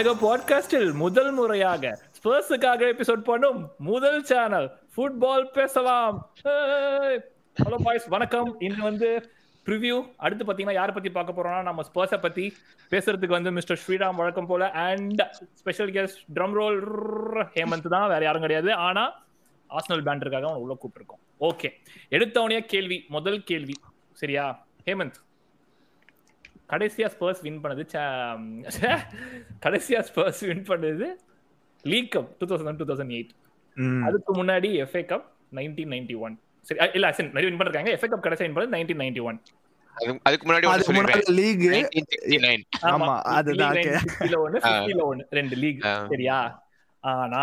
உலக பாட்காஸ்டில் முதல் முறையாக ஸ்பர்ஸுக்காக எபிசோட் பண்ணும் முதல் சேனல் ஃபுட்பால் பேசலாம். ஹலோ பாய்ஸ் வணக்கம். இன்று வந்து ப்ரிவ்யூ அடுத்து பார்த்தீங்கன்னா யாரை பற்றி பார்க்க போறோம்னா நம்ம ஸ்பர்ஸை பற்றி பேசுறதுக்கு வந்து மிஸ்டர் ஸ்ரீராம் வழக்கம் போல and special guest drum roll Hemanth தான். வேற யாரும் கிடையாது. ஆனா ஆஸ்னல் பேண்டருக்காக அவன் உள்ள கூப்பிட்டுருக்கோம். ஓகே எடுத்தவனையே கேள்வி முதல் கேள்வி. சரியா? ஹேமந்த். கடைசியா ஸ்பர்ஸ் வின் பண்ணது ச- கடைசியா ஸ்பர்ஸ் வின் பண்ணது league cup two thousand two thousand eight. அதுக்கு முன்னாடி FA cup nineteen ninety one சரி இல்ல சரி நிறைய வின் பண்ணிருக்காங்க. எஃப்ஏ கப் கடைசியா வின் பண்ணது நைன்டீன் நைன்டி ஒன் அது- அதுக்கு முன்னாடி லீக் 1969 ஆமா, அதுதான். ஒன்னு ரெண்டு லீக். சரியா? ஆனா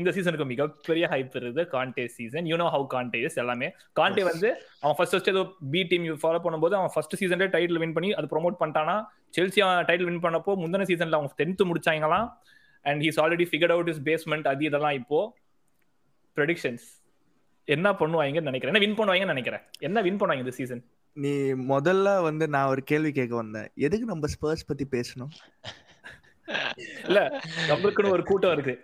இந்த சீசனுக்கு மிகப்பெரிய ஹைப் இருக்குது Conte season you know how Conte is எல்லாமே. கான்டே வந்து அவன் ஃபர்ஸ்ட் ஃபர்ஸ்ட் ஏதோ பி டீம் ஃபாலோ பண்ணும்போது அவன் ஃபர்ஸ்ட் சீசன்ல டைட்டில் வின் பண்ணி அது ப்ரோமோட் பண்ணிட்டானா செல்சி அவன் டைட்டில் வின் பண்ணப்போ முந்தின சீசன்ல அவங்க tenth முடிச்சாங்களாம். And he's already figured out is basement அது இதெல்லாம் இப்போ ப்ரெடிக்ஷன்ஸ் என்ன பண்ணுவாங்கன்னு நினைக்கிறேன். என்ன வின் பண்ணுவாங்கன்னு நினைக்கிறேன். என்ன வின் பண்ணுவாங்க இந்த சீசன் நீ முதல்ல வந்து நான் ஒரு கேள்வி கேட்க வந்தேன். எதுக்கு நம்ம ஸ்பர்ஸ் பத்தி பேசணும்? இல்ல நம்மளுக்குன்னு ஒரு கூட்டம் இருக்கு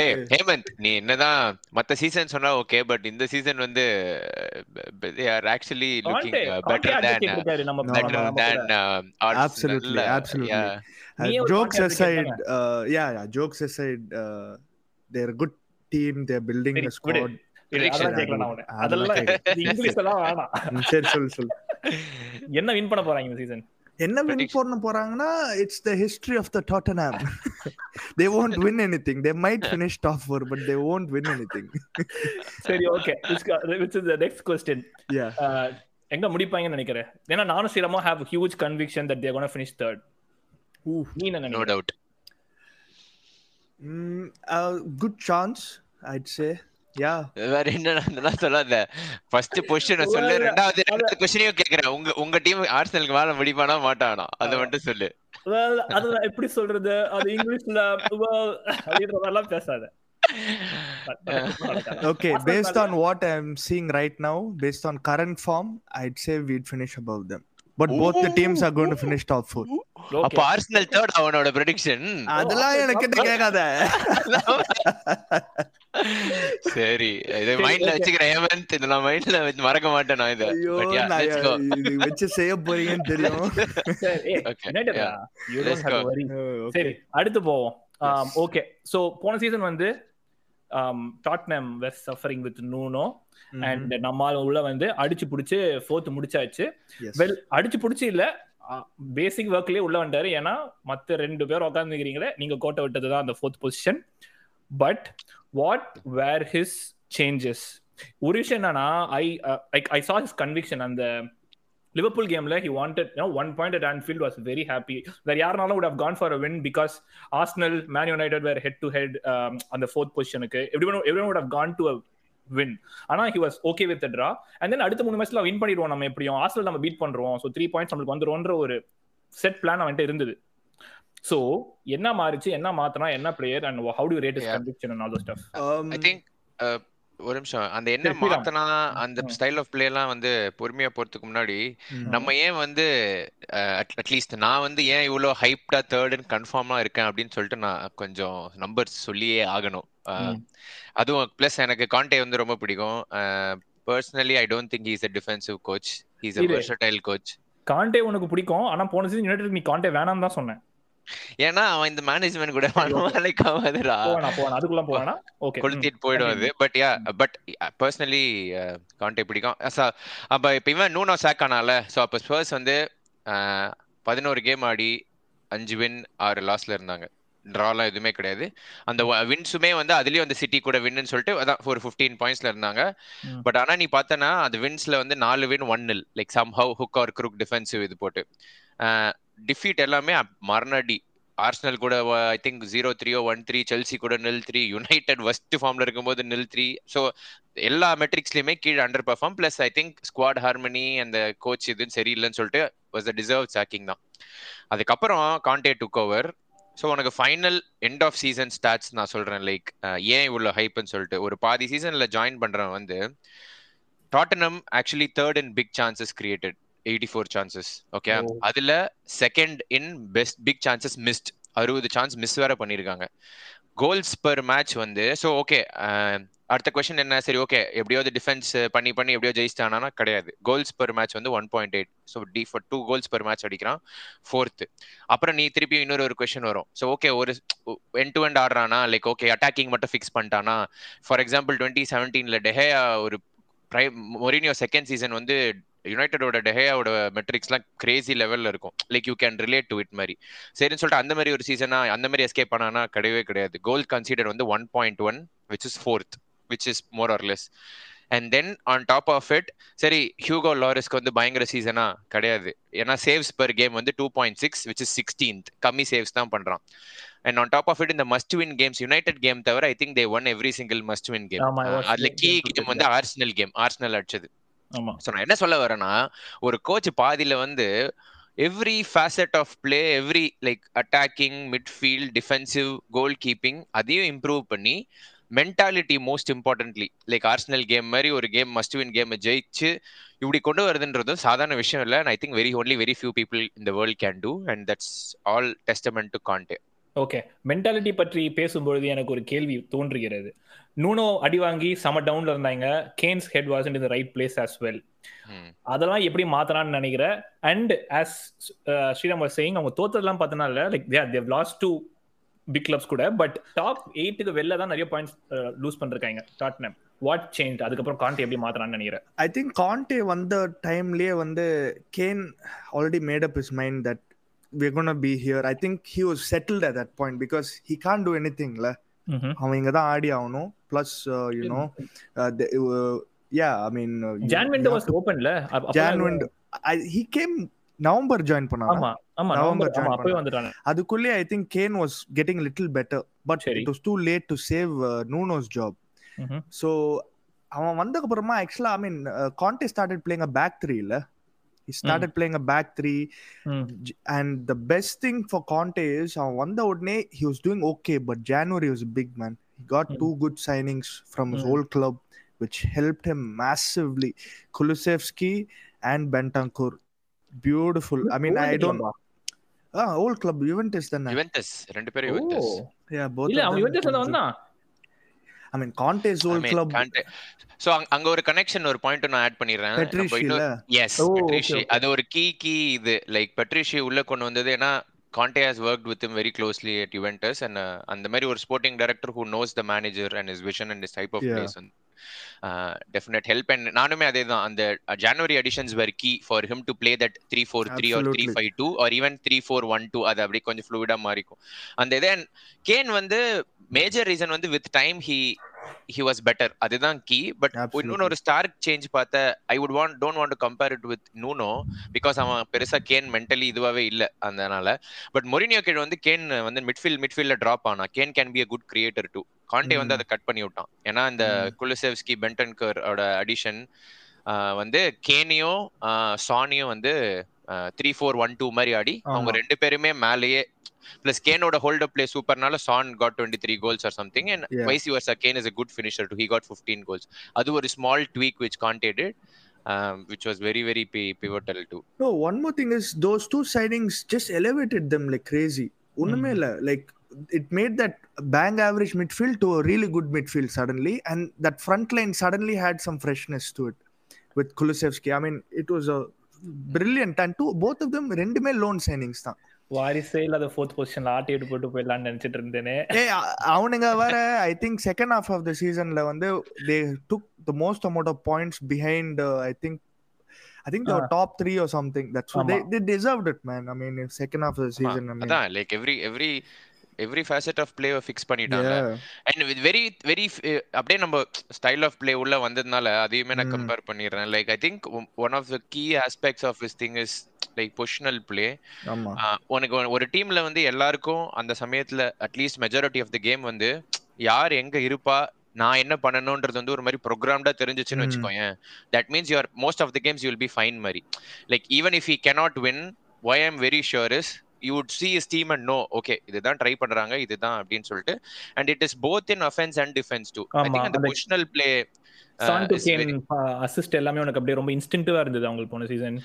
ஏய் ஹேமந்த் நீ என்னதான் மத்த சீசன் சொன்னா ஓகே பட் இந்த சீசன் வந்து they are actually looking Conte uh, Conte better than advocate uh, இருக்காரு நம்ம No, better no, நம்ம than கூட. uh, Arsenal. Absolutely, uh, absolutely. yeah. நீ ஒரு jokes content aside creator uh, yeah yeah jokes aside uh, they're a good team they're building சரி, a squad விடு. இல்ல, அதெல்லாம் கேட்கல நான் உன்னை. அதெல்லாம் அதெல்லாம் இங்கிலீஷ் எல்லாம் வேணாம் சரி சொல்லு சொல்லு என்ன வின் பண்ண போறாங்க இந்த சீசன் என்ன வின். பண்ண போறாங்கன்னா it's the history of the Tottenham they won't win anything they might finish top 4 but they won't win anything சரி okay which is the next question yeah எங்க முடிப்பாங்கன்னு நினைக்கிறேன்? ஏன்னா நானும் ஸ்ரீரமா have huge conviction that they're gonna finish third நீ என்ன no நினைக்கிற? doubt. Good chance I'd say வேற என்ன நான் சொல்லாத. ஃபர்ஸ்ட் பொசிஷனை சொல்லு. ரெண்டாவது கொஸ்டினையும் கேக்குறேன். உங்க உங்க டீம் ஆர்சனலுக்கு மேல முடிப்பானா மாட்டானா? அதை மட்டும் சொல்லு. அது நான் எப்படி சொல்றது? அது இங்கிலீஷ்ல well, அப்படின்ற மாதிரிலாம் பேசாத. Okay, based on what I'm seeing right now, based on current form, I'd say we'd finish above them. But both the teams are going to finish top four. Okay. அப்ப ஆர்சனல் தேர்ட் அவனோட prediction அதெல்லாம் எனக்கு கிட்ட கேட்காத. சரி. இதை மைண்ட்ல. வச்சுக்கிறேன். ஹேமந்த் இதை நான் மைண்ட்ல மறக்க மாட்டேன் நான் இதை. இது வச்சு செய்ய போறீங்கன்னு தெரியும். சரி. Oh. அடுத்து போவோம். ஓகே சோ போன சீசன் வந்து Tottenham was suffering with Nuno. And நம்மால உள்ள வந்து அடிச்சு புடிச்சு ஃபோர்த் முடிச்சாச்சு. Yes. வெல் அடிச்சு புடிச்சு இல்ல. பேசிக் ஒர்க்லயே உள்ள வந்துட்டாரு ஏன்னா மத்த ரெண்டு பேர் உட்காந்துக்கிறீங்களே நீங்க கோட்டை விட்டது தான் அந்த fourth position but what were his changes ஒரு விஷயம் என்னன்னா I like I saw his conviction அந்த லிவர்பூல் கேம்ல he wanted you know one point at Anfield was very happy வேற யாருனாலும் would have gone for a win because Arsenal Man United were head to head அந்த fourth பொசிஷனுக்கு every every would have gone to a win ஆனா he was okay with draw and then அடுத்த மூணு மேட்ச்ல win பண்ணிடுவோம் நம்ம எப்படியும். Arsenal நம்ம பீட் பண்றோம். ஸோ த்ரீ பாயிண்ட்ஸ் நம்மளுக்கு வந்துரும்ன்ற ஒரு செட் பிளான் அவன்ட்டு இருந்தது. சோ என்ன மாறிச்சு என்ன மாத்தனா என்ன player and how to rate is. Conviction and all those stuff Um, I think ஒரு நிமிஷம் அந்த என்ன. மாத்தனா அந்த. ஸ்டைல் ஆஃப் பிளே எல்லாம் வந்து பொறுமையா போறதுக்கு முன்னாடி mm. நம்ம ஏன் வந்து அட்லீஸ்ட் நான் வந்து ஏன் இவ்வளோ ஹைப்டா தேர்டுன்னு கன்ஃபார்மா இருக்கேன் அப்படின்னு சொல்லிட்டு நான் கொஞ்சம் நம்பர்ஸ் சொல்லியே ஆகணும் அஹ், ம். அதுவும் ப்ளஸ் எனக்கு கான்டே வந்து ரொம்ப பிடிக்கும் personally I don't think is a defensive coach is a. Versatile coach Conte உனக்கு பிடிக்கும் ஆனா போன சீசன் யுனைடெட் நீ காண்டே வேணாம் தான் சொன்னேன் ஏன்னா அவன் இந்த மேனேஜ்மெண்ட் கூட வேலைக்கு ஆகாதுடா அதுக்குள்ள ஓகே கொளுத்திட்டு போயிடும் அது. But yeah but personally Conte பிடிக்கும். So, அப்ப இப்ப இவன் நூனோ சாக் ஆனால ஸோ அப்ப ஸ்பர்ஸ் வந்து அஹ், பதினோரு கேம் ஆடி அஞ்சு வின் ஆறு லாஸ்ல இருந்தாங்க. ட்ராலாம் எதுவுமே கிடையாது. அந்த வின்ஸுமே வந்து அதுலயும் அந்த சிட்டி கூட வின்னு சொல்லிட்டு அதான் ஒரு ஃபிஃப்டீன் பாயிண்ட்ஸ்ல இருந்தாங்க. பட் ஆனா நீ பார்த்தனா அந்த வின்ஸ்ல வந்து நாலு win won like somehow hook or crook defensive இது போட்டு. டிஃபீட் எல்லாமே மரணடி ஆர்ஸ்னல் கூட ஐ திங்க் ஜீரோ த்ரீயோ ஒன் த்ரீ செல்சி கூட நில் த்ரீ யுனைடெட் ஃபர்ஸ்ட் ஃபார்ம்ல இருக்கும்போது நில் த்ரீ ஸோ எல்லா மெட்ரிக்ஸ்லயுமே கீழே underperform plus I think squad harmony அந்த கோச் இதுன்னு சரியில்லைன்னு சொல்லிட்டு வாஸ் த டிசர்வ் சாக்கிங் தான். அதுக்கப்புறம் கான்டே டுக் ஓவர் ஸோ உனக்கு final end of season stats நான் சொல்றேன் லைக் ஏன் இவ்வளோ ஹைப்னு சொல்லிட்டு. ஒரு பாதி சீசன்ல ஜாயின் பண்றவன் வந்து Tottenham actually third in big chances created eighty four chances okay. அதுல second in best big chances missed அறுபது சான்ஸ் மிஸ் வேற பண்ணிருக்காங்க. கோல்ஸ் பெர் மேட்ச் வந்து ஸோ ஓகே அடுத்த கொஸ்டின் என்ன? சரி ஓகே எப்படியாவது டிஃபென்ஸ் பண்ணி பண்ணி எப்படியோ ஜெயிச்சிட்டானா கிடையாது. கோல்ஸ் பெர் மேட்ச் வந்து one point eight so the far two goals per match அடிக்கிறான் ஃபோர்த்து அப்புறம் நீ திருப்பி இன்னொரு ஒரு கொஸ்டின் வரும். ஸோ ஓகே ஒரு என் டு எண்ட் ஆடுறானா? லைக் ஓகே அட்டாக்கிங் மட்டும் ஃபிக்ஸ் பண்ணிட்டானா? ஃபார் எக்ஸாம்பிள் டுவெண்ட்டி செவன்டீன்ல டெஹேயா ஒரு பிரைம் மொரினியோ செகண்ட் சீசன் வந்து யுனைடடோட டெஹேயாவோட மெட்ரிக்ஸ்லாம் கிரேசி லெவல்ல இருக்கும். Like you can relate to it மாதிரி. சரின்னு சொல்லிட்டு அந்த மாதிரி ஒரு சீசனா அந்த மாதிரி எஸ்கேப் பண்ணானா கிடையவே கிடையாது. கோல் கன்சிடர் வந்து one point one which is fourth which is more or less and then on top of it சரி ஹியூகோ லாரிஸ்க்கு வந்து பயங்கர சீசனா கிடையாது. ஏன்னா சேவ்ஸ் per கேம் வந்து two point six which is sixteenth கம்மி சேவ்ஸ் தான் பண்றான். And on top of it இந்த must win games United game தவிர I think they won every single must win game அதுல கீ game கேம் வந்து Arsenal game Arsenal அடிச்சது. So நான் என்ன சொல்ல வரேன்னா ஒரு கோச் பாதியில வந்து every facet of play every like attacking midfield defensive goal keeping அதையும் இம்ப்ரூவ் பண்ணி mentality most importantly like Arsenal game மாதிரி ஒரு கேம் மஸ்ட் வின் கேம் ஜெயிச்சு இப்படி கொண்டு வருதுன்றது சாதாரண விஷயம் இல்லை. I think very only very few people இந்த world can do and that's all testament to Conte okay mentality பற்றி பேசும்பொழுது எனக்கு ஒரு கேள்வி தோன்றுகிறது. நூனோ அடி வாங்கி சம டவுன்ல இருந்தாங்க. Kane's head was in right place as well அதெல்லாம் எப்படி மாத்தலாம்னு நினைக்கிறேன் and as Sriram was saying அவங்க தோத்ததெல்லாம் பார்த்தனால like they lost to big clubs கூட பட் டாப் எயிட்டுக்கு வெளில தான் நிறைய பாயிண்ட்ஸ் லூஸ் பண்ணிருக்காங்க. டாட்னம் வாட் சேஞ்ச் அதுக்கப்புறம் கான்டி எப்படி மாத்தலாம்னு நினைக்கிறேன் ஐ திங்க் கான்டே வந்த டைம்லயே வந்து Kane already made up his mind that we're gonna be here. I think he was settled at that point because he can't do anything la அவன் இங்க தான் ஆடி ஆகணும். Plus you know yeah I mean Jan window was ஓபன்ல Jan window he came November join பண்ணாங்க ஆமா ஆமா November ஆமா அப்பவே வந்துட்டாங்க அதுக்குள்ளே I think Kane was getting little better but. It was too late to save Nuno's job. So அவன் வந்ததுக்கு அப்புறமா ஆக்சுவலா I mean Conte started playing a back three இல்ல? He started playing a back three. J- and the best thing for Conte is அவன் வந்த உடனே he was doing okay but January was a big man he got Mm. two good signings from his Mm. old club which helped him massively Kulusevski and Bentancur beautiful I mean I don't ah old club Juventus then Juventus ரெண்டு பேரும். Juventus yeah both இல்ல அவன் கொஞ்சம்- வந்தான் I mean Conte's old club. So அங்க ஒரு connection ஒரு point நான் ஆட் பண்ணிடுறேன். Yes Oh, Paratici okay. அது ஒரு கீ கீ இது. லைக் பெட்ரிஷி உள்ள கொண்டு வந்தது ஏன்னா Conte has work with very closely at Juventus and அந்த மாதிரி ஒரு sporting director who knows the manager and is vision and is type of. Plays definite help and நானுமே அதே தான் அந்த January additions where key for him to play that three four three or three. Five two or even three four one two அது அப்படி கொஞ்சம் ஃப்ளூயிடா மாறிக்கும். அந்த இதே கேன் வந்து மேஜர் ரீசன் வந்து with time he he was better அதுதான் கீ பட். இன்னொன்னு ஒரு ஸ்டார்க் சேஞ்ச் பார்த்த I would want don't want to compare it with Nuno because அவன் பெருசா கேன் மென்டலி இதுவாவே இல்ல அதனால பட் மொரினியோ கீழ் வந்து கேன் வந்து மிட்ஃபீல்ட் மிட்ஃபீல்ட்ல டிராப் ஆனா Kane Kane be a good creator to Conte வந்து. அதை கட் பண்ணி விட்டான் ஏன்னா இந்த. குலுசெவ்ஸ்கி பென்டன்கர் ஓட அடிஷன் வந்து கேனியும் சானியும் வந்து த்ரீ ஃபோர் ஒன் டூ மாதிரி ஆடி அவங்க. ரெண்டு பேருமே மேலேயே பிளஸ் கேனோட hold up play சூப்பர்னால Son got twenty three goals or something and. Vice versa Kane is a good finisher too he got fifteen goals அது ஒரு small tweak which Conte did which was very very pivotal too No, one more thing is those two signings just elevated them like crazy. ஒண்ணுமே இல்ல like it made that bang average midfield to a really good midfield suddenly, and that front line suddenly had some freshness to it with Kulusevski. I mean, it was brilliant. And two both of them ரெண்டுமே loan signings தான். வாரிசே இல்லாத fourth பொசிஷன்ல ஆட்டி விட்டு போட்டு போயிடலாம்னு நினைச்சிட்டு இருந்தேனே. அவனுங்க வேற I think second half of the சீசன்ல வந்து they took the most amount of points behind I think I think Ah. Top three or something that's ஆமா. they they deserved it man. I mean in second half of the season i mean. அதான் like every every every facet of play fix பண்ணிட்டாங்க. And with very very அப்படியே நம்ம style of play உள்ள வந்ததுனால அதையுமே நான் Mm. Compare பண்ணிடுறேன். Like I think one of the key aspects of this thing is like positional play உனக்கு ஒரு- டீம்ல வந்து எல்லாருக்கும் அந்த சமயத்துல at least majority of the game வந்து யார் எங்க இருப்பா நான் என்ன பண்ணணும்ன்றது வந்து ஒரு மாதிரி ப்ரோக்ராம்டா தெரிஞ்சிச்சுன்னு Mm. வச்சுக்கோயேன். That means your most of the games you will be fine மாதிரி. Like even if you cannot win why I'm very sure is you would see his team and know okay இதுதான் try பண்றாங்க இதுதான் அப்படின்னு சொல்லிட்டு. And it is both in offence and defence too I ஆமா, think அந்த positional play assist எல்லாமே உனக்கு அப்படியே ரொம்ப இன்ஸ்டிங்டிவா இருந்தது அவங்களுக்கு போன சீசன்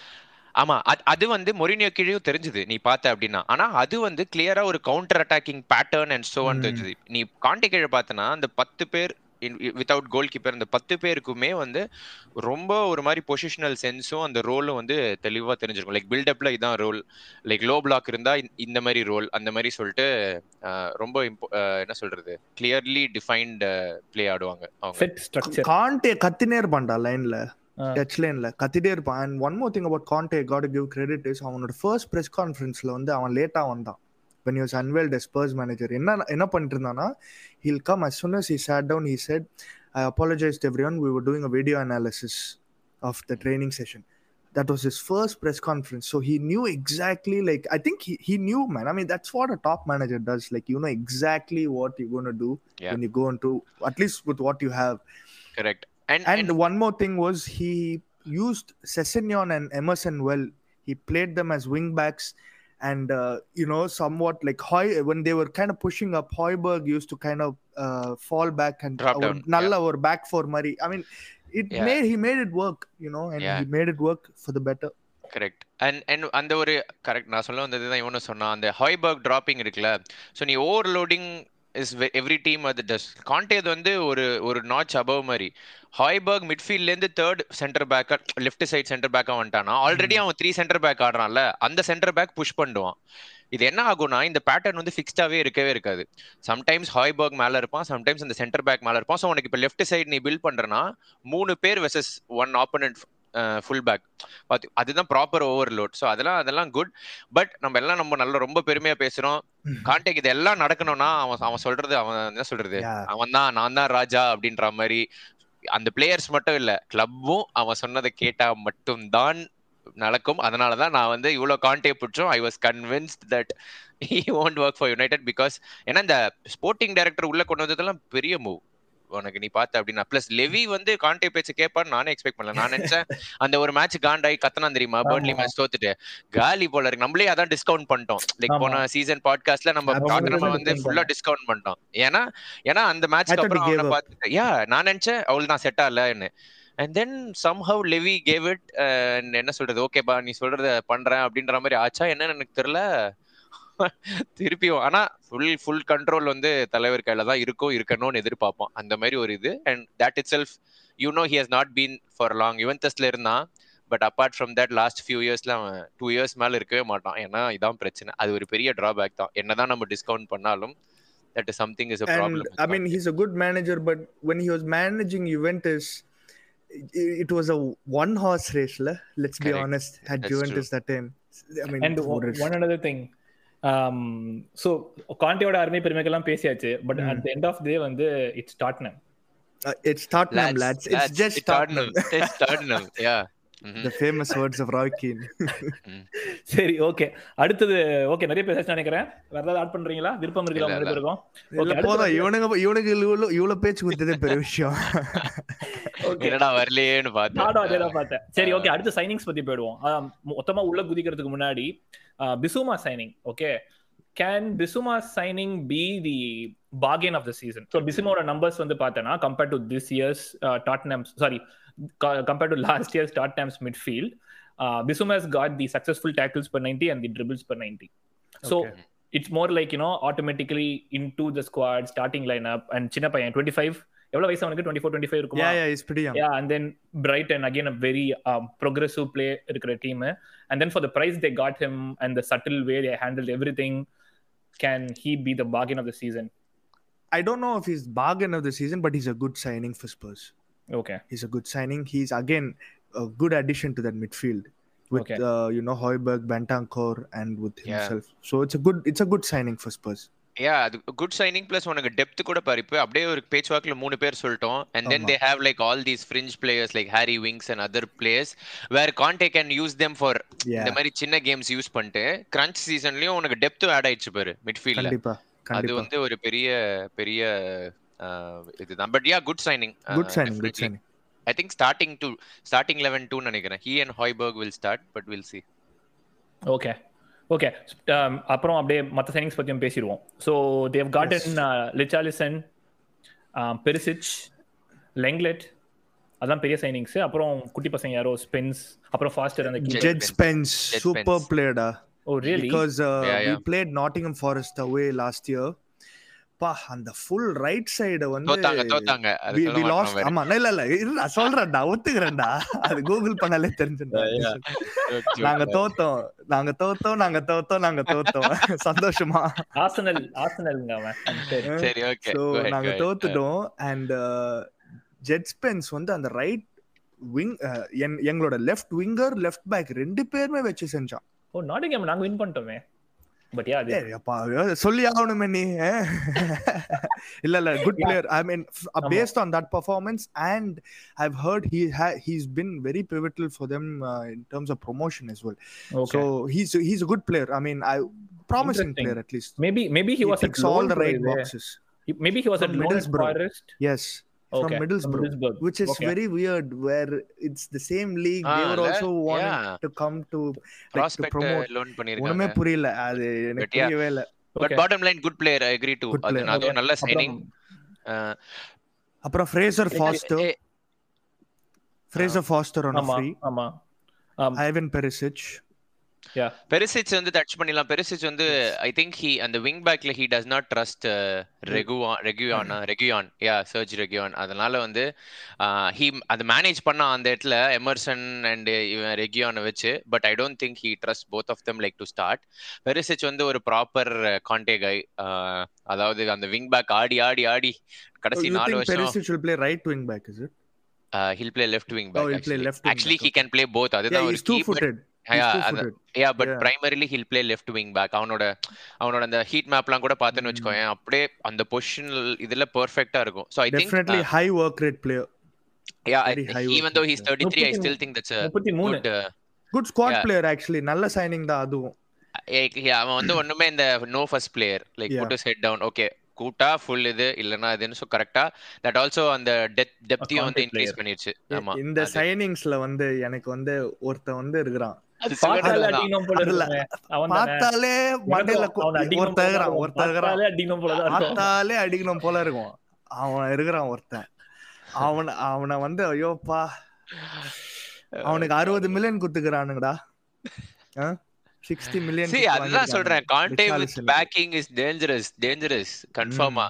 ஆமா அது- வந்து மொரினியோ கீழேயும் தெரிஞ்சது நீ பார்த்த அப்படின்னா. ஆனா அது வந்து கிளியரா ஒரு counter attacking pattern and so. தெரிஞ்சது. நீ காண்டே கீழே பார்த்தனா அந்த பத்து பேர் வித்தவுட் கோல் கீப்பர் அந்த பத்து பேருக்குமே வந்து ரொம்ப ஒரு மாதிரி பொசிஷனல் சென்ஸும் அந்த ரோலும் வந்து தெளிவா தெரிஞ்சிருக்கும். லைக் பில்டப்ல இதான் ரோல் லைக் லோ பிளாக் இருந்தா இந்த- இந்த மாதிரி ரோல் அந்த மாதிரி சொல்லிட்டு ரொம்ப என்ன சொல்றது? கிளியர்லி டிஃபைன்ட் ப்ளே ஆடுவாங்க அவங்க. கத்தினே இருப்பான்டா லைன்ல. டச் லைன்ல கத்திட்டே இருப்பான். And one more thing about Conte got give credit is அவனோட ஃபர்ஸ்ட் பிரஸ் கான்ஃபரன்ஸ்ல வந்து அவன் லேட்டா வந்தான். when he was unveiled as Spurs manager என்ன என்ன பண்ணிட்டு இருந்தானா he'll come as soon as he sat down he said I apologized to everyone we were doing a video analysis of the training session that was his first press conference so he knew exactly like I think he, he knew man I mean that's what a top manager does like you know exactly what you're going to do Yeah. when you go into at least with what you have correct and and one more thing was he used Sessignon and Emerson well. He played them as wing backs, and uh, you know, somewhat like Hoy when they were kind of pushing up. Hoiberg used to kind of uh, fall back and Drop down, Nalla or back for Murray. I mean, it Yeah. made he made it work, you know, and Yeah. he made it work for the better. Correct and and அந்த ஒரு correct நான் சொல்ல வந்தது தான் இவனும் சொன்னான் அந்த Hojbjerg dropping இருக்குல்ல ஸோ நீ ஓவர்லோடிங் இஸ் எவ்ரி டீம் அது டஸ் காண்டேது வந்து ஒரு ஒரு நாச் அபவ் மாதிரி. ஹாய்பர்க் மிட்ஃபீல்ட்லேருந்து தேர்ட் சென்டர் பேக்கா லெஃப்ட் சைட் சென்டர் பேக்கா வந்துட்டானா? ஆல்ரெடி அவன் த்ரீ சென்டர் பேக் ஆடுறான்ல. அந்த சென்டர் பேக் புஷ் பண்ணுவான். இது என்ன ஆகும்னா இந்த பேட்டர்ன் வந்து ஃபிக்ஸ்டாவே இருக்கவே இருக்காது. சம்டைம்ஸ் ஹாய்பர்க் மேல இருப்பான் சம்டைம்ஸ் இந்த சென்டர் பேக் மேல இருப்பான். ஸோ உனக்கு இப்போ லெஃப்ட் சைடு நீ பில்ட் பண்றனா மூணு பேர் versus one opponent full back பாத்து அதுதான் ப்ராப்பர் ஓவர்லோட் ஸோ அதெல்லாம் அதெல்லாம் குட் பட் நம்ம எல்லாம் நம்ம நல்ல ரொம்ப பெருமையா பேசுறோம். கான்டேக் இது எல்லாம் நடக்கணும்னா அவன் அவன் சொல்றது அவன் என்ன சொல்றது. அவன் தான் நான் தான் ராஜா அப்படின்ற மாதிரி. அந்த பிளேயர்ஸ் மட்டும் இல்ல கிளப்பும் அவன் சொன்னதை கேட்டா மட்டும்தான் நடக்கும். அதனால தான் நான் வந்து இவ்வளோ கான்டே பிடிச்சோம். I was convinced that he won't work for United because ஏன்னா இந்த ஸ்போர்ட்டிங் டைரக்டர் உள்ள கொண்டு வந்ததெல்லாம் பெரிய மூவ் உனக்கு நீ பார்த்த அப்படின்னா. பிளஸ் லெவி வந்து கான்டே பேச்சு கேட்பான்னு நானே எக்ஸ்பெக்ட் பண்ணல. நான் நினைச்சேன் அந்த ஒரு மேட்ச் காண்டாய் கத்தனா தெரியுமா? பர்ன்லி. மேட்ச் தோத்துட்டு. காலி போல இருக்கு. நம்மளே அதான் டிஸ்கவுண்ட் பண்ணிட்டோம். லைக். போன சீசன் பாட்காஸ்ட்ல நம்ம டாட்டனம வந்து ஃபுல்லா டிஸ்கவுண்ட் பண்ணிட்டோம். ஏன்னா ஏன்னா அந்த மேட்ச்க்கு அப்புறம் அவனை. பார்த்துட்டு யா நான் நினைச்சேன் அவள் தான் set ஆகலன்னு and then somehow Levy gave it என்ன சொல்றது? ஓகேப்பா நீ சொல்றத பண்றேன் அப்படின்ற மாதிரி ஆச்சா? என்னன்னு எனக்கு தெரியல. திருப்பியும். ஆனா ஃபுல் ஃபுல் கண்ட்ரோல் வந்து தலைவர் கையில தான் இருக்கும் இருக்கணும்னு எதிர்பார்ப்போம் அந்த மாதிரி ஒரு இது. And that itself you know he has not been for long யுவன்தஸ்ல இருந்தான். But apart from that last few இயர்ஸ்ல அவன் டூ இயர்ஸ் மேல இருக்கவே மாட்டான். ஏன்னா இதான் பிரச்சனை. அது ஒரு பெரிய டிராபேக் தான். என்னதான் நம்ம டிஸ்கவுண்ட் பண்ணாலும் that is something is a And problem I mean, he's a good manager, but when he was managing Juventus, it, was a one horse race. la. Let's be Correct. honest. At That's Juventus that time, I mean, another so காண்டியோட அருமை பெருமைக்கெல்லாம் பேசியாச்சு but Hmm. At the end of day வந்து it's Tottenham uh, it's Tottenham, lads. It's just Tottenham. It's Tottenham. Famous words of Roy Keane. சரி okay அடுத்தது okay நிறைய பேசாச்சு நினைக்கிறேன். வேற ஏதாவது ஆட் பண்றீங்களா? விருப்பம் இருக்குல்ல இல்ல, உங்க ரெண்டு இல்ல. பேருக்கும் இல்ல அடுத்து போதும் இவனுங்க இவனுக்கு இவ்வளவு இவ்வளவு பேச்சு கொடுத்ததே பெரிய விஷயம். ஓகே என்னடா வரலையேன்னு நானும் அதே பார்த்தேன் தான் பார்த்தேன். சரி ஓகே அடுத்து சைனிங்ஸ் பத்தி போயிடுவோம். ஆஹ் மொத்தமா உள்ள குதிக்கிறதுக்கு முன்னாடி Bissouma signing okay can Bissouma signing be the bargain of the season so பிசுமாவோட numbers வந்து பார்த்தேன்னா compared to this year's Tottenham sorry compared to last year's Tottenham's midfield Bissouma has got the successful tackles per 90 and the dribbles per 90 so Okay. it's more like you know automatically into the squad starting lineup and சின்ன பையன் 25 எவ்வளவு வயசு அவனுக்கு 24 25 இருக்குமா yeah yeah it's pretty young yeah and then brighton again a very um, progressive play இருக்கிற team and then for the price they got him and the subtle way they handled everything can he be the bargain of the season I don't know if he's bargain of the season but he's a good signing for Spurs okay. He's a good signing. He's again a good addition to that midfield with Okay. uh, you know Hoiberg Bentancur and with Yeah. himself. So it's a good it's a good signing for Spurs. Yeah அது good signing plus உனக்கு depth கூட பாரு இப்போ அப்படியே ஒரு பேச்சுவாக்கில் மூணு பேர் சொல்லிட்டோம். And then. They have like all these fringe players like Harry Winks and other players where Conte can use them for yeah. இந்த மாதிரி சின்ன கேம்ஸ் யூஸ் பண்ணிட்டு கிரன்ச் சீசன்லயும் உனக்கு டெப்த் ஆட் ஆயிடுச்சு பாரு மிட்ஃபீல்ட்ல கண்டிப்பா அது வந்து ஒரு பெரிய பெரிய இதுதான். But yeah good signing good signing good signing. I think starting to starting eleven too நினைக்கிறேன். He and Hojbjerg will start but will see okay. Okay அப்புறம் அப்படியே மற்ற சைனிங்ஸ் பத்தியும் பேசிடுவோம். So they've gotten Richarlison Perisic Lenglet அதான் பெரிய signings அப்புறம் குட்டி பசங்க யாரோ ஸ்பென்ஸ் அப்புறம் ஃபாஸ்டர் அந்த super Spence. player, da. Oh really Because uh, Yeah, we yeah. played Nottingham Forest away last year. பா அந்த ஃபுல் ரைட் சைடு வந்து தோத்தாங்க. ஆமா இல்ல இல்ல இல்ல. நான் சொல்றேன்டா ஒத்துக்கிறேன்டா. அது கூகுள் பண்ணாலே தெரிஞ்சுடா. நாங்க தோத்தோம் நாங்க தோத்தோம் நாங்க தோத்தோம் நாங்க தோத்தோம். சந்தோஷமா. ஆர்சனல் ஆர்சனல்ங்க அவன். சரி. சரி. ஓகே சோ நாங்க தோத்துட்டோம். அண்ட் ஜெட் ஸ்பென்ஸ் வந்து அந்த ரைட் விங் எங்களோட லெஃப்ட் விங்கர் லெஃப்ட் பேக் ரெண்டு பேருமே வச்சு செஞ்சான். ஓ நாட்டிங்ஹாம் நாங்க வின் பண்ணிட்டோமே. பட் யா அது ஏய், அப்பா, சொல்லி ஆகணுமே நீ eh? இல்ல இல்ல good Yeah. Player I mean ஆமா. Based on that performance and I've heard he he's been very pivotal for them in terms of promotion as well okay so he's he's a good player i mean i promising Interesting. player at least maybe maybe he he was ticks all the right boxes maybe he was From at loan Middlesbrough. Yes from Okay, Middlesbrough, from Middlesbrough. which is Okay. very weird where it's the same league they Ah, were le- also wanting yeah. to come to like to promote ஒண்ணுமே புரியல அது எனக்கு But yeah. புரியவே இல்ல but bottom line good player I agree to Good அது player. அதுவும் நல்ல signing அப்புறம் Fraser Forster Fraser Forster on a ஆமா free ஆமா Um, ஐவன் பெரிசிச் பெரிசிச் வந்து டச் பண்ணிடலாம். பெரிசிச் வந்து ஐ திங்க் ஹி அந்த விங் பேக்ல he does not trust Reguilon ரெகுயானா Reguilon yeah Serge Reguilon அதனால வந்து ஹி அது மேனேஜ் பண்ண அந்த இடத்துல எமர்சன் அண்ட் இவன் ரெகுயானை வச்சு but I don't think he trust both of them like to start Perisic வந்து ஒரு ப்ராப்பர் கான்டே கை அதாவது அந்த விங் பேக் ஆடி ஆடி ஆடி கடைசி நாலு வருஷம் Perisic will play right wing back is it? He'll play left wing Oh, he'll back play left wing actually back, he can play both அதுதான் ஒரு yeah but. Primarily he'll play left wing back அவனோட அவனோட அந்த heat மேப்லாம் கூட பார்த்தேன்னு Mm. வச்சுக்கோயேன். அப்படியே அந்த பொசிஷன் இதுல பெர்ஃபெக்ட்டா இருக்கும். So I think definitely high work rate player. Yeah even though he's player. 33 I still think that's மூணு. Good good squad Yeah. player actually. நல்ல சைனிங் தான் அதுவும். அவன் வந்து ஒண்ணுமே இந்த no first player like. Put his head down okay கூட்டா full இது இல்லனா இதுன்னு சோ கரெக்டா தட் ஆல்சோ அந்த டெப்த் டெப்த்தையும் வந்து இன்க்ரீஸ். பண்ணிருச்சு. ஆமா இந்த சைனிங்ஸ்ல வந்து எனக்கு வந்து ஒருத்தன் வந்து இருக்கிறான். அது பார்த்தாலே. அடிக்கணும் போல இருக்குமே. அவன் மண்டையில இருக்கிறான். ஒருத்தன் பார்த்தாலே அடிக்கணும் போல இருக்கும். அவன் இருக்கிறான் ஒருத்தன். அவன் அவனை வந்து ஐயோப்பா அவனுக்கு அறுபது மில்லியன் குத்துக்கிறானுங்கடா சிக்ஸ்டி மில்லியன் அதுதான் சொல்றேன். Conte with backing is dangerous dangerous கன்ஃபார்மா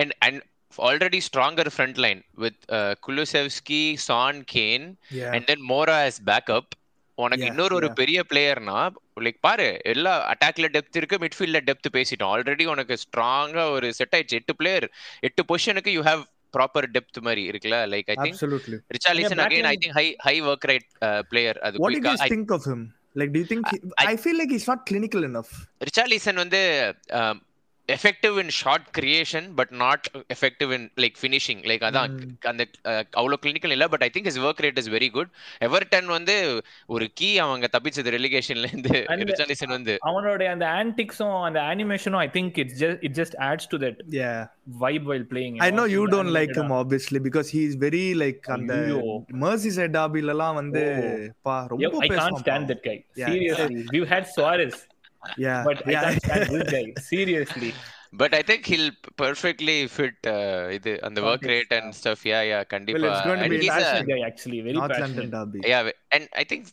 and and already stronger front line with Kulusevski Son Kane and then Moura as backup உனக்கு இன்னொரு ஒரு. பெரிய பிளேயர்னா லைக் பாரு எல்லா அட்டாக்ல டெப்த் இருக்கு மிட்ஃபீல்ட்ல டெப்த் பேசிட்டோம் ஆல்ரெடி உனக்கு ஸ்ட்ராங்கா ஒரு செட் ஆயிடுச்சு எட்டு பிளேயர் எட்டு பொசிஷனுக்கு யூ ஹேவ் ப்ராப்பர் டெப்த் மாதிரி இருக்குல்ல like I think. Richarlison again I think high high work rate player அது What do you quick-ஆ- guys I- think of him? Like, do you think he, I- I feel like he's not clinical enough? Richarlison வந்து effective in shot creation but not effective in like finishing like அதான். அந்த அஹ், அவ்வளவு clinical இல்ல but I think his work rate is very good Everton வந்து ஒரு key அவங்க தப்பிச்சது ரெலிகேஷன்ல இருந்து And- ரிச்சாலிசன் வந்து அவனோட அந்த ஆன்டிக்ஸும் அந்த அனிமேஷனும் I think it's just it just adds to that Yeah. Vibe while playing I know you don't like him obviously because he's very like அந்த ஐயோ. Merseyside derbyல எல்லாம் வந்து. பா ரொம்ப I can't பேசுவான் stand பா. that guy. Yeah. Seriously. We've had Suarez, Yeah. but I yeah. can't stand this guy. Seriously. But I think he'll perfectly fit இது அந்த work Context, rate and stuff yeah yeah கண்டிப்பா Well, it's going to And be he's a- interesting. This guy actually very North passionate. London derby. yeah and i think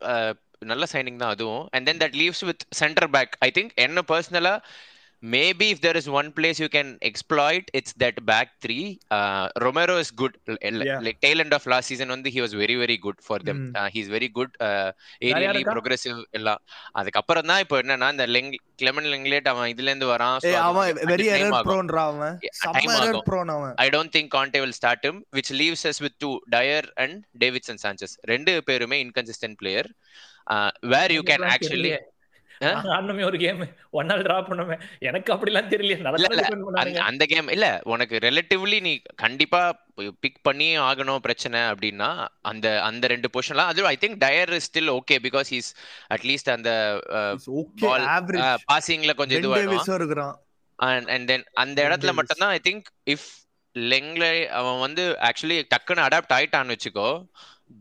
uh, நல்ல signing தான் அதுவும் and then that leaves with center back i think என்ன பர்சனலா maybe if there is one place you can exploit it's that back three uh, romero is good L- l- Yeah. like tail end of last season வந்து he was very very good for them Mm. uh, he's very good uh, யார் aerially இருக்கா? progressive எல்லாம் அதுக்கப்புறம் தான் இப்போ என்னன்னா இந்த lung Clement லெங்லேட் அவன் இதுல இருந்து வரான் அவன் வெரி எரர். ப்ரோன்ரா அவன் எரர் ஆகும். ப்ரோன் அவன் I don't think Conte will start him, which leaves us with two, Dyer and Davidson Sanchez. ரெண்டு பேருமே. Uh, where you can actually Huh? நாங்க ஆடணுமே ஒரு கேம் ஒன் நாள் டிரா பண்ணோமே. எனக்கு அப்படிலாம் தெரியல. அந்த- கேம் இல்ல. உனக்கு ரிலேட்டிவ்லி நீ கண்டிப்பா பிக் பண்ணி ஆகணும் பிரச்சனை அப்படின்னா அந்த அந்த ரெண்டு பொசிஷன்லாம் அது I think Dier is still okay because he's at least அந்த பாசிங்ல கொஞ்சம் பென் இது வேணும் டேவிஸும் இருக்கிறான். அண்ட் அண்ட் தென் அந்த இடத்துல Davis. மட்டும்தான் ஐ திங்க் இஃப் லெங்ல அவன் வந்து ஆக்சுவலி டக்குன்னு அடாப்ட் ஆயிட்டான்னு வச்சுக்கோ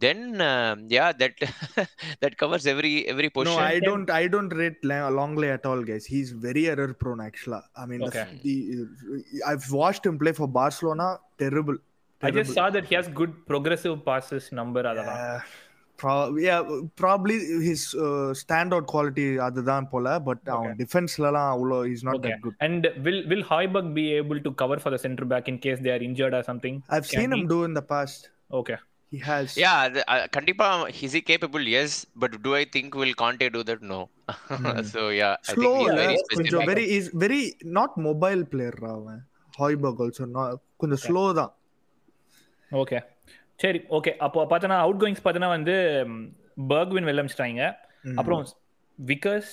Then yeah that that covers every every No, position I don't. I don't rate La- Longley at all, guys. He's very error prone. Actually, I mean, the, Okay. the, I've watched him play for Barcelona. Terrible, I just saw that he has good progressive passes number அதெல்லாம் Yeah, pro- yeah, probably his uh, standout quality அதுதான் போல but அவன் டிஃபென்ஸ்லலாம் அவ்வளோ is not Okay. That good And will will Hoiberg be able to cover for the center back in case they are injured or something? I've Can seen he? him do in the past. He has. Yeah அது அ- கண்டிப்பா is E capable yes but to I think will Conte to that no so yeah I Slow, la, very கொஞ்சம் specific very is very not mobile player அவன். Hojbjerg also கொஞ்சம் slow தான். Okay சரி okay அப்போ பார்த்தோன்னா outgoings பார்த்தோன்னா வந்து Bergwijn வெளில அமிச்சிட்டாங்க Mm. அப்புறம் Vickers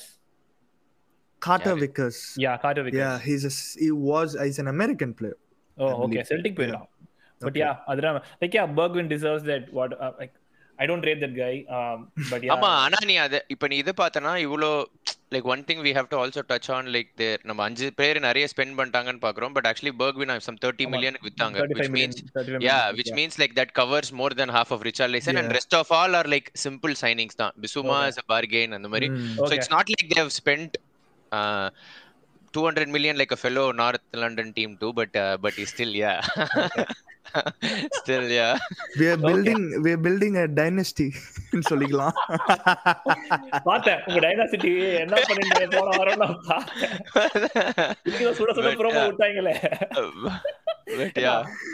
Carter Yeah. Vickers. Yeah Carter Yeah, Vickers he's a s- he was he's an American player. Oh I okay. Celtic போயிடலாம் பட் Okay. யா அதுதான் like yeah Bergwijn deserves that what like I don't rate that guy but yeah ஆமா ஆனா நீ அத இப்ப நீ இது பார்த்தனா இவ்ளோ like one thing we have to also touch on like there நம்ம அஞ்சு பேர் நிறைய ஸ்பெண்ட் பண்ணிட்டாங்கன்னு பாக்குறோம் but actually Bergwijn some thirty ஆமா. மில்லியன் வித்தாங்க 35 which million means 35 yeah million, which means like that covers more than half of Richarlison and Yeah. rest of all are like simple signings தான் Bissouma Okay. is a bargain அந்த மாதிரி Mm. so Okay. it's not like they have spent uh, 200 million like a fellow North London team too but uh, but he's still yeah still yeah. We are building we are building a dynasty ன்னு சொல்லிக்கலாம். பார்த்தேன். உங்க dynasty என்ன பண்ணிட்டு போன வாரம் நான் பார்த்தேன். சுட சுட ப்ரோமோ yeah. விட்டாங்களே.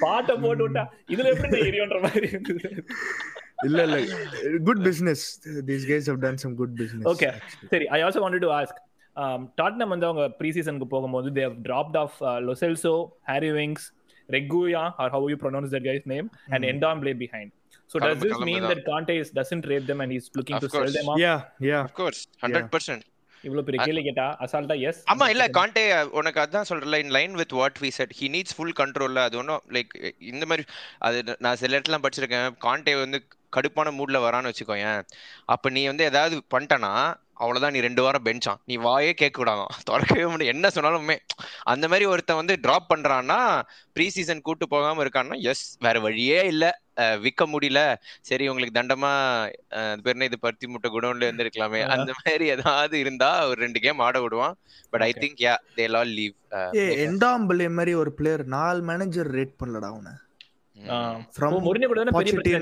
பாட்டை போட்டு விட்டா இதுல எப்படி எரியோன்ற மாதிரி இல்ல இல்ல. Good business. These guys have done some good business Okay. actually. சரி I also wanted to ask Tottenham வந்து அவங்க ப்ரீ சீசனுக்கு போகும்போது they have dropped off Lo Celso Harry Winks Reguilon or how you pronounce that guy's name and Mm. Ndombele behind So does Kalamba- this Kalamba mean தான். that Conte is doesn't rate them and he's looking Of to sell course. them off? yeah yeah. Of course. 100% இவ்வளவு பெரிய கேள்வி கேட்டா அசால்ட்டா S ஆமா இல்ல காண்டே உனக்கு அதான் சொல்றல in line with what we said he needs full கண்ட்ரோல்ல அது ஒன்றும் லைக் இந்த மாதிரி அது நான் சில இடத்துல படிச்சிருக்கேன் காண்டே வந்து கடுப்பான மூட்ல வரான்னு வச்சுக்கோயேன். அப்ப நீ வந்து ஏதாவது பண்ணிட்டனா அவ்வளவுதான் நீ ரெண்டு வாரம் பெஞ்சான் நீ வாயே கேட்க கூடாதான் திறக்கவே முடியும் என்ன சொன்னாலுமே. அந்த மாதிரி ஒருத்தன் வந்து டிராப் பண்றான்னா ப்ரீ சீசன் கூட்டு போகாம இருக்கான்னா எஸ் வேற வழியே இல்ல. விக்க முடியல. சரி உங்களுக்கு தண்டமா அஹ் அது பேர் என்ன? இது பருத்தி முட்டை குடோன்ல இருந்திருக்கலாமே. அந்த மாதிரி ஏதாவது இருந்தா ஒரு ரெண்டு கேம் ஆட விடுவான். But I. திங்க் யா தேல் ஆல் லீவ் ஏ எண்டாம்பிளே மாதிரி ஒரு பிளேயர் நாலு மேனேஜர் ரேட் பண்ணலடா அவனை. ஆச்சு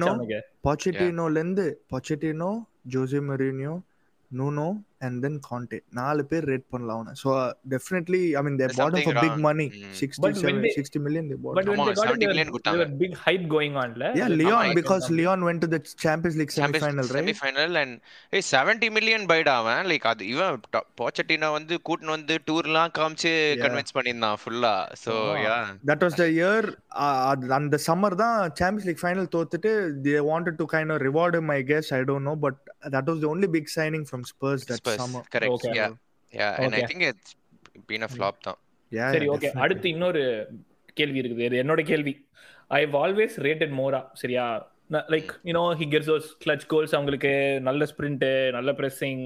அவனுக்கு பாச்செட்டினோல இருந்து Pochettino Jose Mourinho Nuno and then Conte நாலு பேர் ரேட் பண்ணலாம் அவனை so definitely I mean they bought for big. Money Mm. Sixty But when they- sixty million they But bought when they got 70 it, there million கொடுத்தாங்க. was big hype going on, la? Yeah, Like, Leon because Leon went to the Champions League semi-final, right? Semifinal and a 70 million paid அவன் like அது இவன் போச்சட்டினா வந்து கூட்டின்னு வந்து டூர்லாம் காமிச்சு. Convince பண்ணியிருந்தான் ஃபுல்லா so. Yeah That was the year uh, அந்த சம்மர் தான் சாம்பியன்ஸ் லீக் ஃபைனல் தோத்துட்டு they wanted to kind of reward him I guess I don't know but that was the only big signing from Spurs that summer correct Okay. Yeah yeah and I Okay. Think it's been a flop தான் yeah சரி yeah, okay. அடுத்து இன்னொரு கேள்வி இருக்குது. இது என்னோட கேள்வி. I always rated மோரா சரியா? Like you know he gets those clutch goals அவங்களுக்கு நல்ல ஸ்பிரிண்ட் நல்ல பிரessing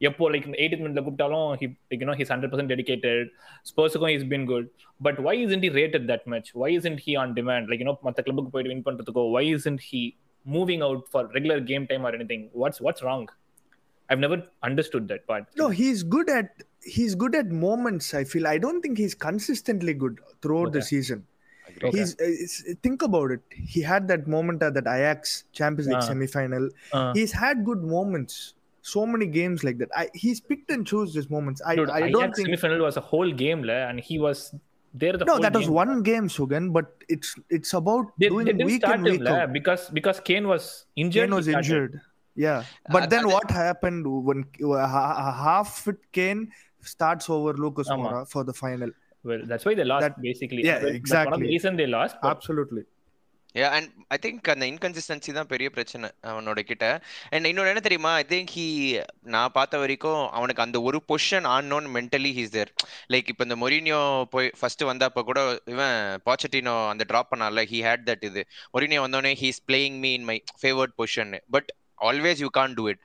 எப்போ லைக் எயிட் மினிட்ல கூப்பிட்டாலும் he like you know his hundred percent dedicated ஸ்போர்ட்ஸுக்கும் is been good but why isn't he rated that much why isn't he on demand like you know மற்ற கிளப்புக்கு போயிட்டு win பண்றதுக்கோ why isn't he moving out for regular game time or anything. What's what's wrong? I've never understood that part. No, he's good at he's good at moments. I feel I don't think he's consistently good throughout okay. the season. Okay. He's, uh, think about it. He had that moment at that Ajax Champions League uh, semi-final. Uh, he's had good moments. So many games like that. I, he's picked and chose his moments. I, Dude, I don't Ajax think semi-final was a whole game, la, and he was there the no whole that was game. one game Sugan but it's it's about They, doing they didn't week start in week la, out. because because Kane was injured. Kane was injured yeah but Uh, then that- what happened when uh, ha- ha- half fit Kane starts over Lucas Ama. Moura for the final Well, that's why they lost That- basically. yeah, That's one of exactly. the reason they lost. Absolutely yeah and I think அந்த inconsistency தான் பெரிய பிரச்சனை அவனோட கிட்ட. And இன்னொரு என்ன தெரியுமா? I think he நான் பார்த்த வரைக்கும் அவனுக்கு அந்த ஒரு பொசிஷன் ஆனோன் மென்டலி ஹீஸ் தேர் லைக் இப்போ இந்த மொரினியோ போய் ஃபர்ஸ்ட் வந்தப்ப கூட இவன் பாச்சட்டினோ அந்த ட்ராப் பண்ணால ஹி ஹேட் தட் இது. மொரினியோ வந்தோடனே he's playing me in my favourite position but always you can't do it.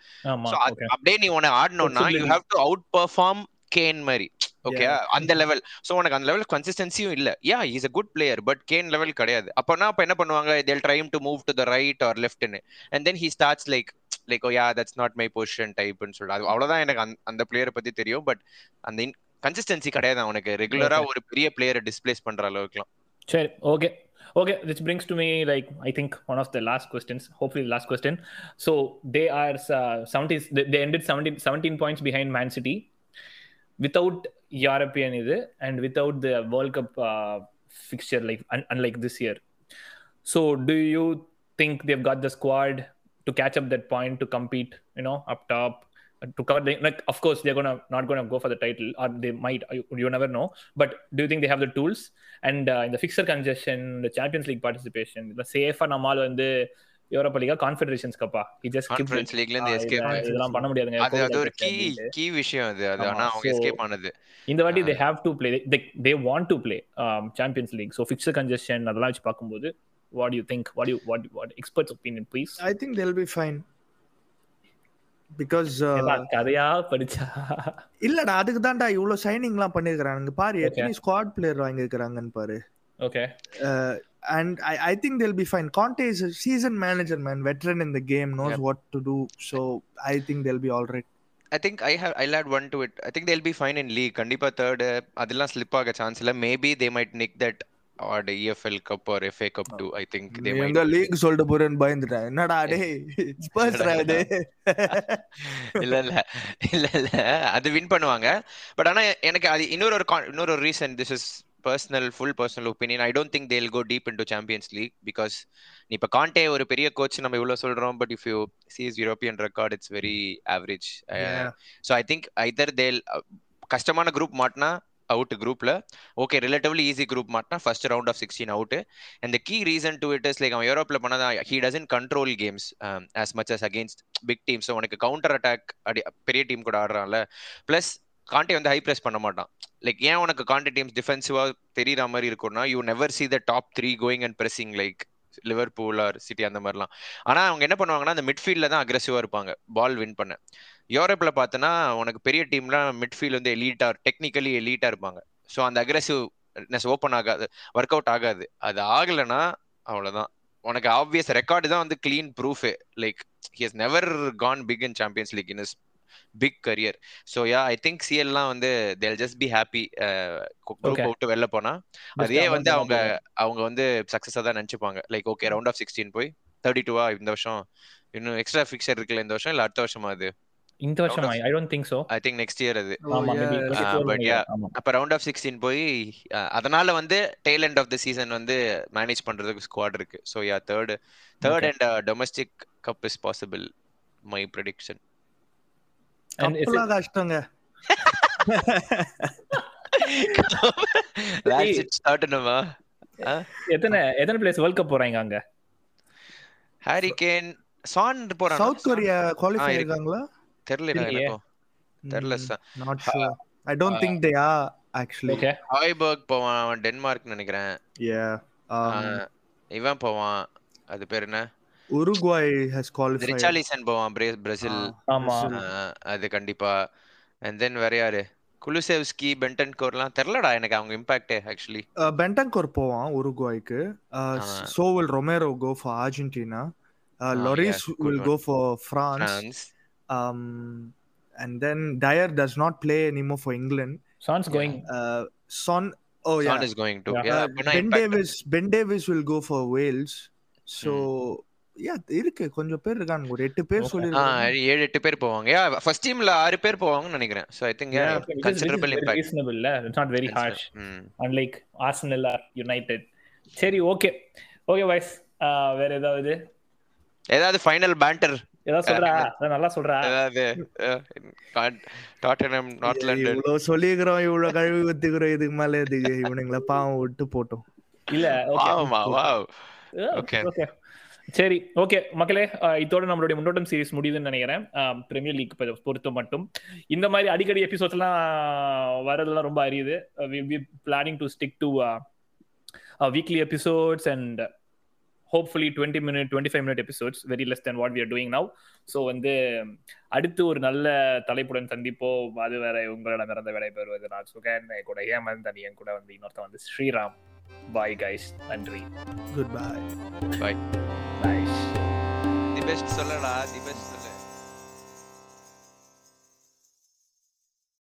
அப்படியே நீ உன ஆடணும்னா you. Have to outperform Kane மாதிரி. Okay Yeah. அந்த லெவல் சோ உனக்கு அந்த லெவல் கன்சிஸ்டன்சியும் இல்ல. Yeah is a good player but Kane level கிடையாது. அப்பனா அப்ப என்ன பண்ணுவாங்க? They'll try to move to the right or லெஃப்ட்னு and then he starts like like oh yeah that's not my position டைப்னு சொல்லிட்டு. அவ்வளவுதான் எனக்கு அந்த- பிளேயரை பத்தி தெரியும். பட் அந்த கன்சிஸ்டன்சி கிடையாது அவனுக்கு. ரெகுலரா ஒரு பெரிய பிளேயரை டிஸ்பிளேஸ் பண்ற அளவுக்குலாம். சரி okay to me like I think one of the last questions, hopefully the last question. So they are uh, 70, they they ended 17, 17 points behind Man City. Without European either and without the World Cup uh, fixture like un- unlike this year. So do you think they've got the squad to catch up that point to compete, you know, up top? To cover the, like, of course, they're gonna not gonna go for the title, or they might. You, you never know. But do you think they have the tools? And uh, in the fixer congestion, the Champions League participation, the safe நம்மால் வந்து Europa லீகா Confederations கப்பா just skipped conference. லீக்ல இருந்து escape இதெல்லாம் பண்ண முடியாதுங்க. அது அது ஒரு கீ கீ விஷயம் அது. அது ஆனா அவங்க எஸ்கேப் ஆனது இந்த வாட்டி. They have to play they they want to play um, Champions League so fixture congestion அதெல்லாம் வச்சு பார்க்கும்போது what you think what you what what experts opinion please I think they'll be fine. Because uh, கதையா படிச்சா? இல்லடா அதுக்கு தான்டா இவ்வளவு சைனிங்லாம் பண்ணிருக்காங்க பாரு எத்தனை ஸ்குவாட் பிளேயர் வாங்கியிருக்காங்கன்னு பாரு. Okay uh, and I, I think they'll be fine. Conte is a seasoned manager, man, veteran in the game, knows Yep. what to do. So I think they'll be all right. I think I have I late one to it I think they'll be fine in league கண்டிப்பா third அதெல்லாம் slip ஆக chance இல்ல maybe they might nick that or EFL cup or FA cup too I think they might எங்க league சொல்லிட்டு போறேன்னு பயந்துட்டேன். என்னடா டேய்? ஸ்பர்ஸ் இல்ல இல்ல. இல்ல இல்ல. அது வின் பண்ணுவாங்க. பட் ஆனா எனக்கு அது இன்னொரு ஒரு இன்னொரு reason this is personal full personal opinion I don't think they'll go deep into Champions League because நீ இப்ப காண்டே ஒரு பெரிய கோச் நம்ம இவ்வளவு சொல்றோம் but if you sees European record it's very average so I think either they'll கஷ்டமான group மாட்டினா out குரூப்ல ஓகே ரிலேட்டிவ்லி ஈஸி குரூப் மாட்டினா first round of sixteen out and key reason to it is like அவன் யூரோப்ல பண்ணதா he doesn't control games as much as against big team so உனக்கு counter attack அடி பெரிய team கூட ஆடுறான்ல. Plus காண்டே வந்து high press பண்ண மாட்டான். லைக் ஏன் உனக்கு காண்டே டீம்ஸ் டிஃபென்சிவா தெரியற மாதிரி இருக்கும்னா you never see the top three going and pressing like Liverpool or City அந்த மாதிரிலாம். ஆனா அவங்க என்ன பண்ணுவாங்கன்னா அந்த மிட்ஃபீல்ட்ல தான் அக்ரெசிவா இருப்பாங்க. பால் வின் பண்ண. யூரோப்ல பார்த்தனா உனக்கு பெரிய டீம்லாம் மிட்ஃபீல்ட் வந்து எலீட்டா டெக்னிக்கலி எலீட்டா இருப்பாங்க. ஸோ அந்த அக்ரெசிவ்னஸ் ஓப்பன் ஆகாது ஒர்க் அவுட் ஆகாது. அது ஆகலைன்னா அவ்வளோதான் உனக்கு ஆப்வியஸ் ரெக்கார்டு தான் வந்து clean proof like he has never gone big in Champions League in his big career so yeah I think சிஎல்லாம் வந்து they'll just be happy group. விட்டு வெளில போனா அதே வந்து அவங்க அவங்க வந்து சக்சஸா தான் நினைச்சுப்பாங்க. Like okay round of sixteen போய் தேர்ட்டி டூவா இந்த வருஷம் இன்னும் எக்ஸ்ட்ரா ஃபிக்சர் இருக்குல்ல இந்த வருஷம் இல்ல அடுத்த வருஷமா அது? இந்த வருஷம்? I don't think so I think next year அது. Maybe yeah. but yeah. அப்ப ரவுண்ட் ஆஃப் சிக்ஸ்டீன் போய் அஹ், அதனால வந்து tail end of the season வந்து மேனேஜ் பண்றதுக்கு ஸ்குவாட் இருக்கு. So yeah third third and domestic cup is possible my prediction கப்பலாம் கஷ்டங்க. எத்தனை எத்தனை பிளேஸ் வேர்ல்ட் கப் போறாங்க அங்க? ஹாரி கேன் சான் போறான் சவுத் கொரியா குவாலிஃபை இருக்கு. இருக்காங்களா? தெரியல. எனக்கும் தெரியல. Not sure I don't think they are actually okay Hojbjerg போவான் அவன் டென்மார்க் நினைக்கிறேன். யா ஆஹ், இவன் போவான். அது பேர் என்ன? உருகுவாய் ஹஸ் குவாலிஃபைட் ரிச்சாலிசன் போவான் பிரே- பிரேசில் ஆமா. அது கண்டிப்பா. அண்ட் தென் வேற யாரு? குலுசெவ்ஸ்கி பென்டன் கோர்லாம் தெரியலடா எனக்கு அவங்க இம்பாக்ட் ஆக்சுவலி பென்டங்கோர் போவான் உருகுவாய்க்கு so will Romero go for Argentina Lloris will. Go for France um and then Dyer does not play anymore for England. Chance going Uh, Son, oh yeah, Son is going to. Yeah. Yeah, Uh, அப்பனா Ben impact. Davis, Yeah, இருக்கு. கொஞ்சம் பேர் இருக்காங்க. ஒரு எட்டு பேர் சொல்லிருக்காங்க ஏழு எட்டு பேர் போவாங்க. யா ஃபர்ஸ்ட் டீம்ல ஆறு பேர் போவாங்கன்னு நினைக்கிறேன். So I think considerable impact reasonable இல்ல it's not very harsh unlike Arsenal or United சரி ஓகே ஓகே வாய்ஸ் வேற ஏதாவது? ஏதாவது ஃபைனல் பேண்டர் ஏதாவது சொல்றா? நல்லா சொல்றா? ஏதாவது டாட்டனம் நார்த் லண்டன் இவ்வளவு சொல்லிக்கிறோம் இவ்வளவு கழுவி ஊத்திக்கிறோம். இதுக்கு மேல இதுக்கு இவனுங்களை பாவம் விட்டு போட்டோம். இல்ல ஓகே வாவ் Okay. ஓகே சரி ஓகே மக்களே இதோட நம்மளுடைய முன்னோட்டம் சீரிஸ் முடியுதுன்னு நினைக்கிறேன். பிரீமியர் லீக் பொறுத்த மட்டும். இந்த மாதிரி அடிக்கடி எபிசோட்ஸ்லாம் வரதெல்லாம் ரொம்ப அரியுது. We planning to stick to weekly episodes and hopefully twenty minute twenty five minute episodes very less then what we are doing now so வந்து அடுத்து ஒரு நல்ல தலைப்புடன் சந்திப்போம். அது வேற உங்களிடம் இறந்த விடைபெறுவது நான் சுகன். என் கூட ஹேமந்த் அண்ட் என் கூட வந்து இன்னொருத்தன் வந்து ஸ்ரீராம். பாய் கைஸ் நன்றி. Good bye bye bye the best சொல்லடா தி பெஸ்ட்